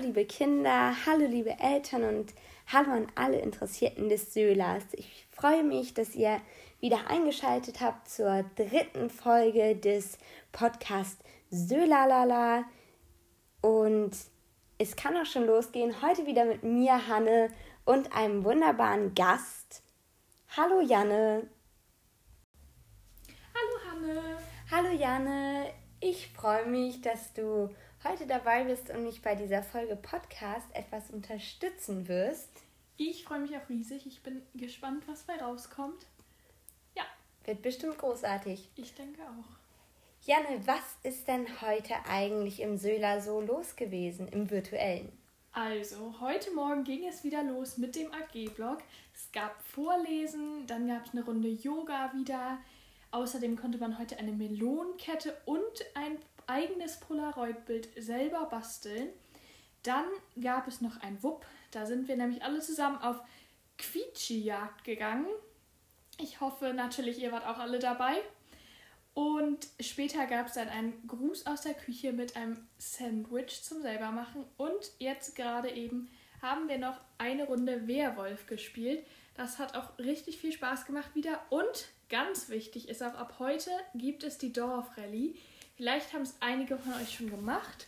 liebe Kinder, hallo liebe Eltern und hallo an alle Interessierten des Söhlers. Ich freue mich, dass ihr wieder eingeschaltet habt zur dritten Folge des Podcasts Sölalala. Und es kann auch schon losgehen. Heute wieder mit mir, Hanne, und einem wunderbaren Gast. Hallo Janne. Hallo Hanne. Hallo Janne. Ich freue mich, dass du heute dabei bist und mich bei dieser Folge Podcast etwas unterstützen wirst. Ich freue mich auch riesig. Ich bin gespannt, was bei rauskommt. Ja. Wird bestimmt großartig. Ich denke auch. Janne, was ist denn heute eigentlich im Söla so los gewesen, im virtuellen? Also, heute Morgen ging es wieder los mit dem AG-Blog. Es gab Vorlesen, dann gab es eine Runde Yoga wieder. Außerdem konnte man heute eine Melonenkette und ein eigenes Polaroid-Bild selber basteln. Dann gab es noch ein Wupp. Da sind wir nämlich alle zusammen auf Quietschi-Jagd gegangen. Ich hoffe natürlich, ihr wart auch alle dabei. Und später gab es dann einen Gruß aus der Küche mit einem Sandwich zum selbermachen. Und jetzt gerade eben haben wir noch eine Runde Werwolf gespielt. Das hat auch richtig viel Spaß gemacht wieder. Und ganz wichtig ist auch, ab heute gibt es die Dorfrallye. Vielleicht haben es einige von euch schon gemacht.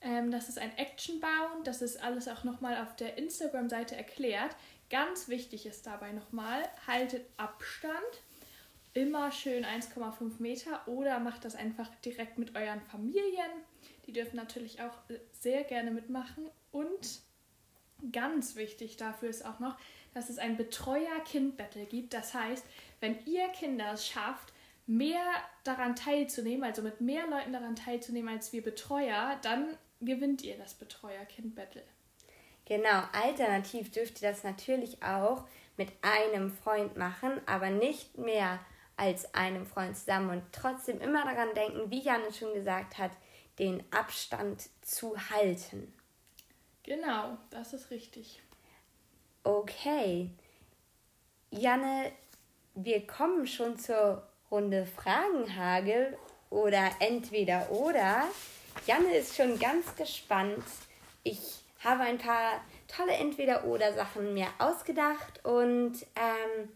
Ähm, das ist ein Action-Bound. Das ist alles auch nochmal auf der Instagram-Seite erklärt. Ganz wichtig ist dabei nochmal, haltet Abstand. Immer schön 1,5 Meter oder macht das einfach direkt mit euren Familien. Die dürfen natürlich auch sehr gerne mitmachen. Und ganz wichtig dafür ist auch noch, dass es ein Betreuer-Kind-Battle gibt. Das heißt, wenn ihr Kinder es schafft, mehr daran teilzunehmen, also mit mehr Leuten daran teilzunehmen als wir Betreuer, dann gewinnt ihr das Betreuer-Kind-Battle. Genau, alternativ dürft ihr das natürlich auch mit einem Freund machen, aber nicht mehr als einem Freund zusammen und trotzdem immer daran denken, wie Janne schon gesagt hat, den Abstand zu halten. Genau, das ist richtig. Okay. Janne, wir kommen schon zur Runde Fragenhagel oder entweder oder. Janne ist schon ganz gespannt. Ich habe ein paar tolle Entweder-Oder-Sachen mir ausgedacht und ähm,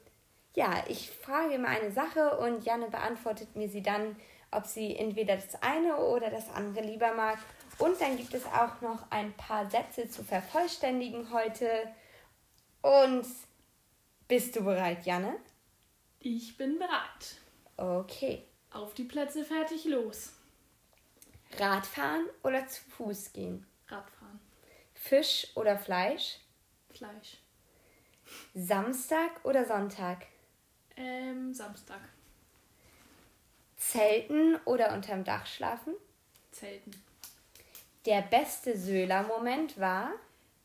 ja, ich frage immer eine Sache und Janne beantwortet mir sie dann, ob sie entweder das eine oder das andere lieber mag. Und dann gibt es auch noch ein paar Sätze zu vervollständigen heute. Und bist du bereit, Janne? Ich bin bereit. Okay. Auf die Plätze fertig los. Radfahren oder zu Fuß gehen? Radfahren. Fisch oder Fleisch? Fleisch. Samstag oder Sonntag? Ähm, Samstag. Zelten oder unterm Dach schlafen? Zelten. Der beste Söhler-Moment war?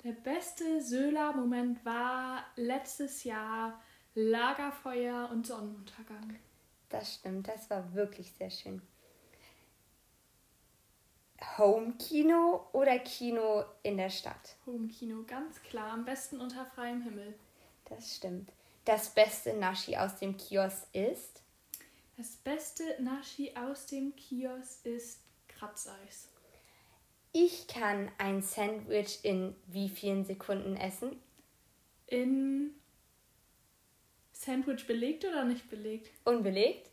Der beste Söhler-Moment war letztes Jahr Lagerfeuer und Sonnenuntergang. Das stimmt, das war wirklich sehr schön. Home-Kino oder Kino in der Stadt? Home-Kino, ganz klar. Am besten unter freiem Himmel. Das stimmt. Das beste Naschi aus dem Kiosk ist? Das beste Naschi aus dem Kiosk ist Kratzeis. Ich kann ein Sandwich in wie vielen Sekunden essen? In Sandwich belegt oder nicht belegt? Unbelegt?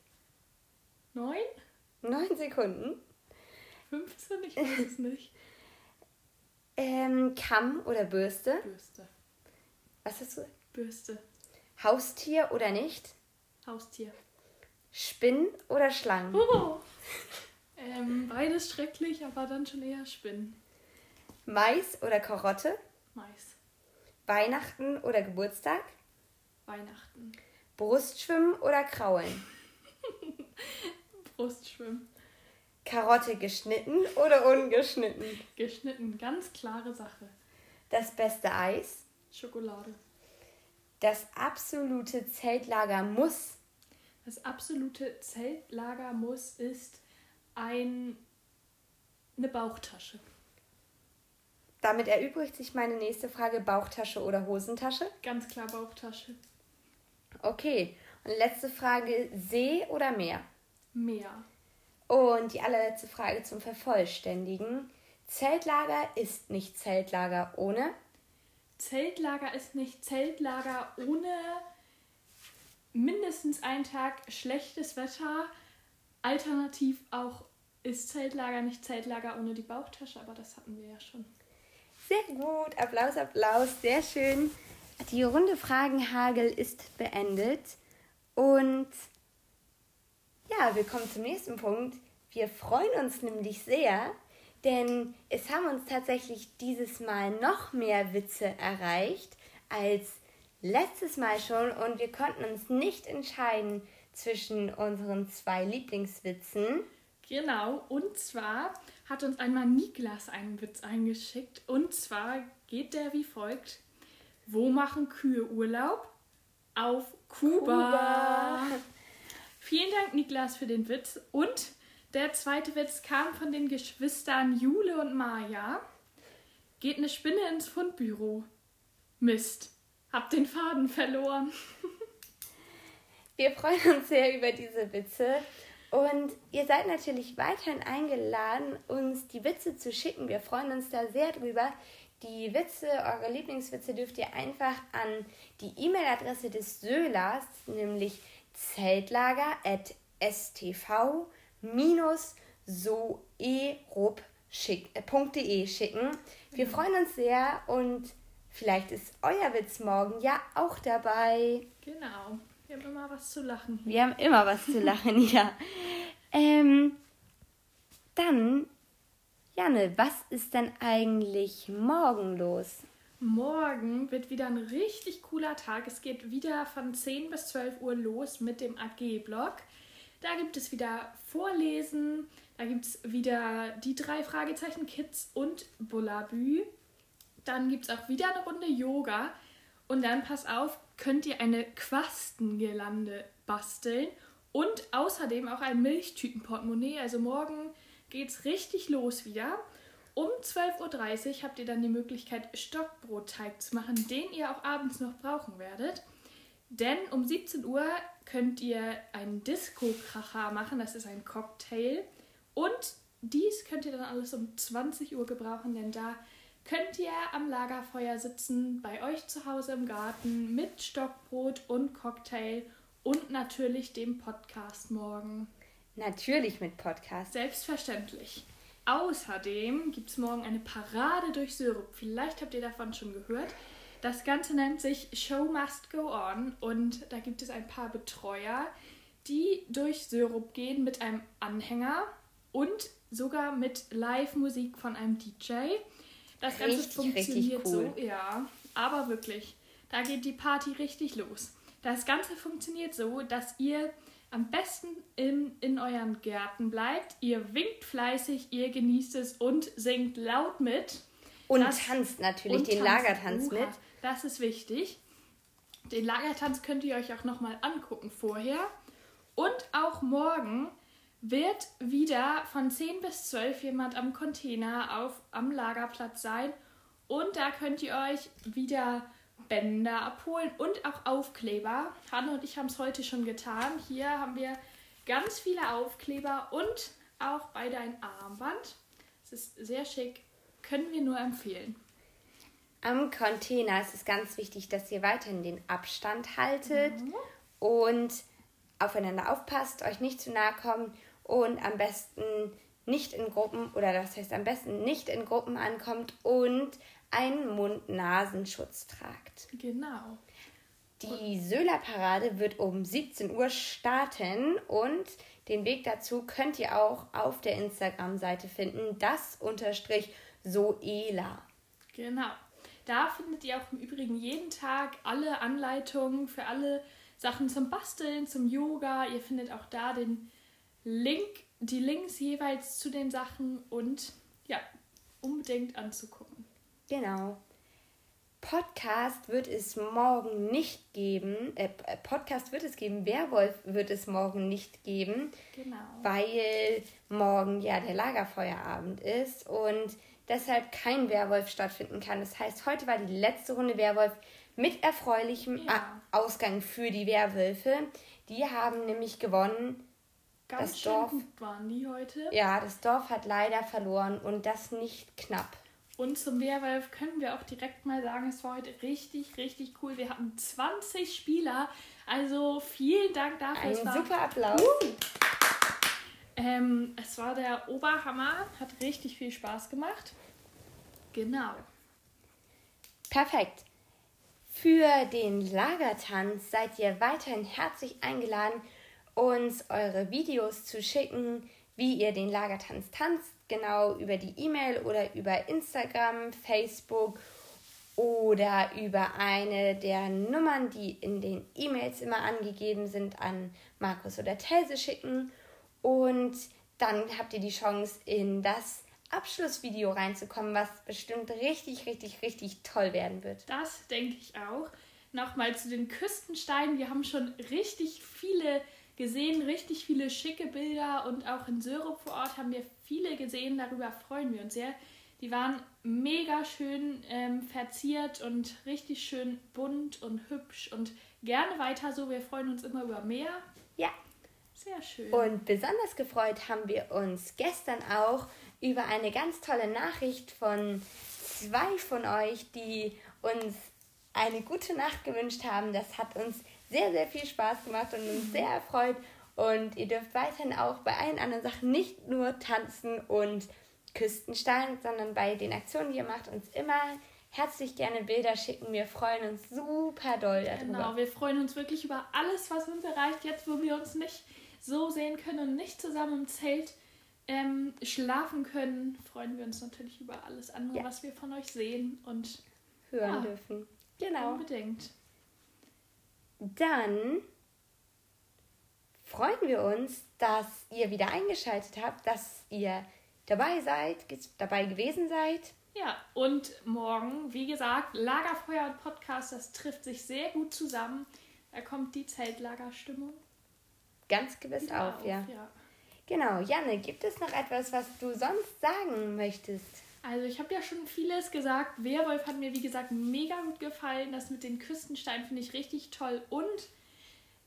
Neun? Neun Sekunden? 15? Ich weiß es nicht. Ähm, Kamm oder Bürste? Bürste. Was hast du? Bürste. Haustier oder nicht? Haustier. Spinnen oder Schlangen? Oh. Ähm, beides schrecklich, aber dann schon eher Spinnen. Mais oder Karotte? Mais. Weihnachten oder Geburtstag? Weihnachten. Brustschwimmen oder Kraulen? Brustschwimmen. Karotte geschnitten oder ungeschnitten? Geschnitten, ganz klare Sache. Das beste Eis? Schokolade. Das absolute Zeltlager muss. Das absolute Zeltlager muss ist ein, eine Bauchtasche. Damit erübrigt sich meine nächste Frage: Bauchtasche oder Hosentasche? Ganz klar Bauchtasche. Okay. Und letzte Frage: See oder Meer? Meer. Und die allerletzte Frage zum Vervollständigen: Zeltlager ist nicht Zeltlager ohne. Zeltlager ist nicht Zeltlager ohne mindestens einen Tag schlechtes Wetter. Alternativ auch ist Zeltlager nicht Zeltlager ohne die Bauchtasche, aber das hatten wir ja schon. Sehr gut, Applaus, Applaus, sehr schön. Die Runde Fragenhagel ist beendet und ja, wir kommen zum nächsten Punkt. Wir freuen uns nämlich sehr, denn es haben uns tatsächlich dieses Mal noch mehr Witze erreicht als letztes Mal schon und wir konnten uns nicht entscheiden zwischen unseren zwei Lieblingswitzen. Genau, und zwar hat uns einmal Niklas einen Witz eingeschickt und zwar geht der wie folgt. Wo machen Kühe Urlaub? Auf Kuba. Kuba. Vielen Dank, Niklas, für den Witz. Und der zweite Witz kam von den Geschwistern Jule und Maja. Geht eine Spinne ins Fundbüro. Mist, hab den Faden verloren. Wir freuen uns sehr über diese Witze. Und ihr seid natürlich weiterhin eingeladen, uns die Witze zu schicken. Wir freuen uns da sehr drüber. Die Witze, eure Lieblingswitze dürft ihr einfach an die E-Mail-Adresse des Söhlers, nämlich zeltlager.stv-soerup.de schicken. Wir mhm. freuen uns sehr und vielleicht ist euer Witz morgen ja auch dabei. Genau. Wir haben immer was zu lachen. Wir haben immer was zu lachen, ja. Ähm, dann, Janne, was ist denn eigentlich morgen los? Morgen wird wieder ein richtig cooler Tag. Es geht wieder von 10 bis 12 Uhr los mit dem AG-Blog. Da gibt es wieder Vorlesen, da gibt es wieder die drei Fragezeichen Kids und Bullabü. Dann gibt es auch wieder eine Runde Yoga. Und dann, pass auf, könnt ihr eine Quastengirlande basteln und außerdem auch ein Milchtütenportemonnaie. Also morgen geht es richtig los wieder. Um 12.30 Uhr habt ihr dann die Möglichkeit, Stockbrotteig zu machen, den ihr auch abends noch brauchen werdet. Denn um 17 Uhr könnt ihr einen Disco-Kracher machen, das ist ein Cocktail. Und dies könnt ihr dann alles um 20 Uhr gebrauchen, denn da könnt ihr am Lagerfeuer sitzen, bei euch zu Hause im Garten mit Stockbrot und Cocktail und natürlich dem Podcast morgen. Natürlich mit Podcast. Selbstverständlich. Außerdem gibt es morgen eine Parade durch Syrup. Vielleicht habt ihr davon schon gehört. Das Ganze nennt sich Show Must Go On und da gibt es ein paar Betreuer, die durch Syrup gehen mit einem Anhänger und sogar mit Live-Musik von einem DJ. Das Ganze richtig, funktioniert cool. so, ja, aber wirklich, da geht die Party richtig los. Das Ganze funktioniert so, dass ihr am besten in, in euren Gärten bleibt, ihr winkt fleißig, ihr genießt es und singt laut mit. Und das, tanzt natürlich und den tanzt, Lagertanz Uha, mit. Das ist wichtig. Den Lagertanz könnt ihr euch auch nochmal angucken vorher. Und auch morgen wird wieder von 10 bis 12 jemand am Container auf, am Lagerplatz sein. Und da könnt ihr euch wieder Bänder abholen und auch Aufkleber. Hanne und ich haben es heute schon getan. Hier haben wir ganz viele Aufkleber und auch beide ein Armband. Es ist sehr schick, können wir nur empfehlen. Am Container ist es ganz wichtig, dass ihr weiterhin den Abstand haltet mhm. und aufeinander aufpasst, euch nicht zu nahe kommen und am besten nicht in Gruppen oder das heißt am besten nicht in Gruppen ankommt und einen Mund-Nasenschutz tragt. Genau. Die Söhler-Parade wird um 17 Uhr starten und den Weg dazu könnt ihr auch auf der Instagram-Seite finden, das unterstrich Soela. Genau. Da findet ihr auch im Übrigen jeden Tag alle Anleitungen für alle Sachen zum Basteln, zum Yoga. Ihr findet auch da den Link, die Links jeweils zu den Sachen und ja, unbedingt anzugucken. Genau. Podcast wird es morgen nicht geben. Äh, Podcast wird es geben. Werwolf wird es morgen nicht geben. Genau. Weil morgen ja der Lagerfeuerabend ist und deshalb kein Werwolf stattfinden kann. Das heißt, heute war die letzte Runde Werwolf mit erfreulichem ja. Ausgang für die Werwölfe. Die haben nämlich gewonnen Ganz das schön Dorf, gut waren die heute. ja, das Dorf hat leider verloren und das nicht knapp. Und zum Werwolf können wir auch direkt mal sagen, es war heute richtig, richtig cool. Wir hatten 20 Spieler. Also vielen Dank dafür. Ein Es war- super Applaus. Ähm, es war der Oberhammer, hat richtig viel Spaß gemacht. Genau. Perfekt. Für den Lagertanz seid ihr weiterhin herzlich eingeladen, uns eure Videos zu schicken, wie ihr den Lagertanz tanzt, genau über die E-Mail oder über Instagram, Facebook oder über eine der Nummern, die in den E-Mails immer angegeben sind, an Markus oder Telse schicken. Und dann habt ihr die Chance, in das Abschlussvideo reinzukommen, was bestimmt richtig, richtig, richtig toll werden wird. Das denke ich auch. Nochmal zu den Küstensteinen. Wir haben schon richtig viele gesehen, richtig viele schicke Bilder und auch in Syrup vor Ort haben wir viele gesehen. Darüber freuen wir uns sehr. Die waren mega schön ähm, verziert und richtig schön bunt und hübsch und gerne weiter so. Wir freuen uns immer über mehr. Ja, Sehr schön. Und besonders gefreut haben wir uns gestern auch über eine ganz tolle Nachricht von zwei von euch, die uns eine gute Nacht gewünscht haben. Das hat uns sehr, sehr viel Spaß gemacht und uns sehr erfreut. Und ihr dürft weiterhin auch bei allen anderen Sachen nicht nur tanzen und Küstenstein, sondern bei den Aktionen, die ihr macht, uns immer herzlich gerne Bilder schicken. Wir freuen uns super doll darüber. Genau, wir freuen uns wirklich über alles, was uns erreicht. Jetzt, wo wir uns nicht so sehen können und nicht zusammen im Zelt ähm, schlafen können, freuen wir uns natürlich über alles andere, Ja. was wir von euch sehen und hören Ja. dürfen. Genau. unbedingt. Dann freuen wir uns, dass ihr wieder eingeschaltet habt, dass ihr dabei seid, dabei gewesen seid. Ja, und morgen, wie gesagt, Lagerfeuer und Podcast, das trifft sich sehr gut zusammen. Da kommt die Zeltlagerstimmung. Ganz gewiss wieder auf, ja. ja. Genau, Janne, gibt es noch etwas, was du sonst sagen möchtest? Also ich habe ja schon vieles gesagt. Werwolf hat mir, wie gesagt, mega gut gefallen. Das mit den Küstensteinen finde ich richtig toll. Und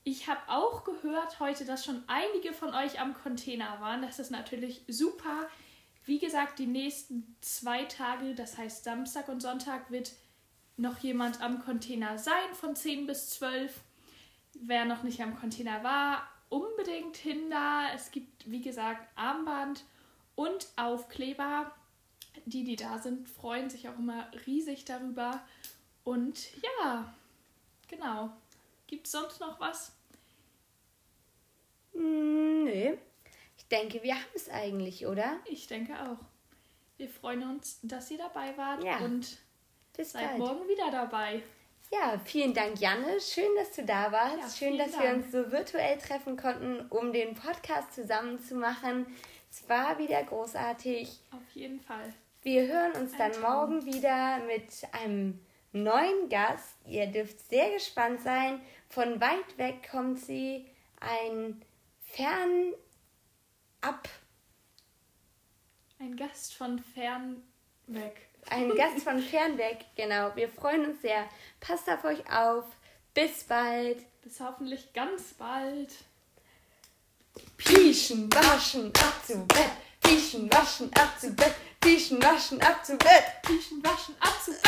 ich habe auch gehört heute, dass schon einige von euch am Container waren. Das ist natürlich super. Wie gesagt, die nächsten zwei Tage, das heißt Samstag und Sonntag, wird noch jemand am Container sein von 10 bis 12. Wer noch nicht am Container war, unbedingt hin da. Es gibt, wie gesagt, Armband und Aufkleber. Die, die da sind, freuen sich auch immer riesig darüber. Und ja, genau. Gibt es sonst noch was? Hm, nö. Ich denke, wir haben es eigentlich, oder? Ich denke auch. Wir freuen uns, dass ihr dabei wart Ja. und Bis seid bald. morgen wieder dabei. Ja, vielen Dank, Janne. Schön, dass du da warst. Ja, Schön, dass wir Dank. uns so virtuell treffen konnten, um den Podcast zusammen zu machen. Es war wieder großartig. Auf jeden Fall. Wir hören uns dann morgen wieder mit einem neuen Gast. Ihr dürft sehr gespannt sein. Von weit weg kommt sie. Ein Fernab. Ein Gast von fern weg. Ein Gast von fernweg. Genau. Wir freuen uns sehr. Passt auf euch auf. Bis bald. Bis hoffentlich ganz bald. Pieschen, waschen, ab zu Bett. Pieschen, waschen, ab zu Bett. Pieschen, waschen, ab zu Bett. Tischen, waschen, ab zu Bett.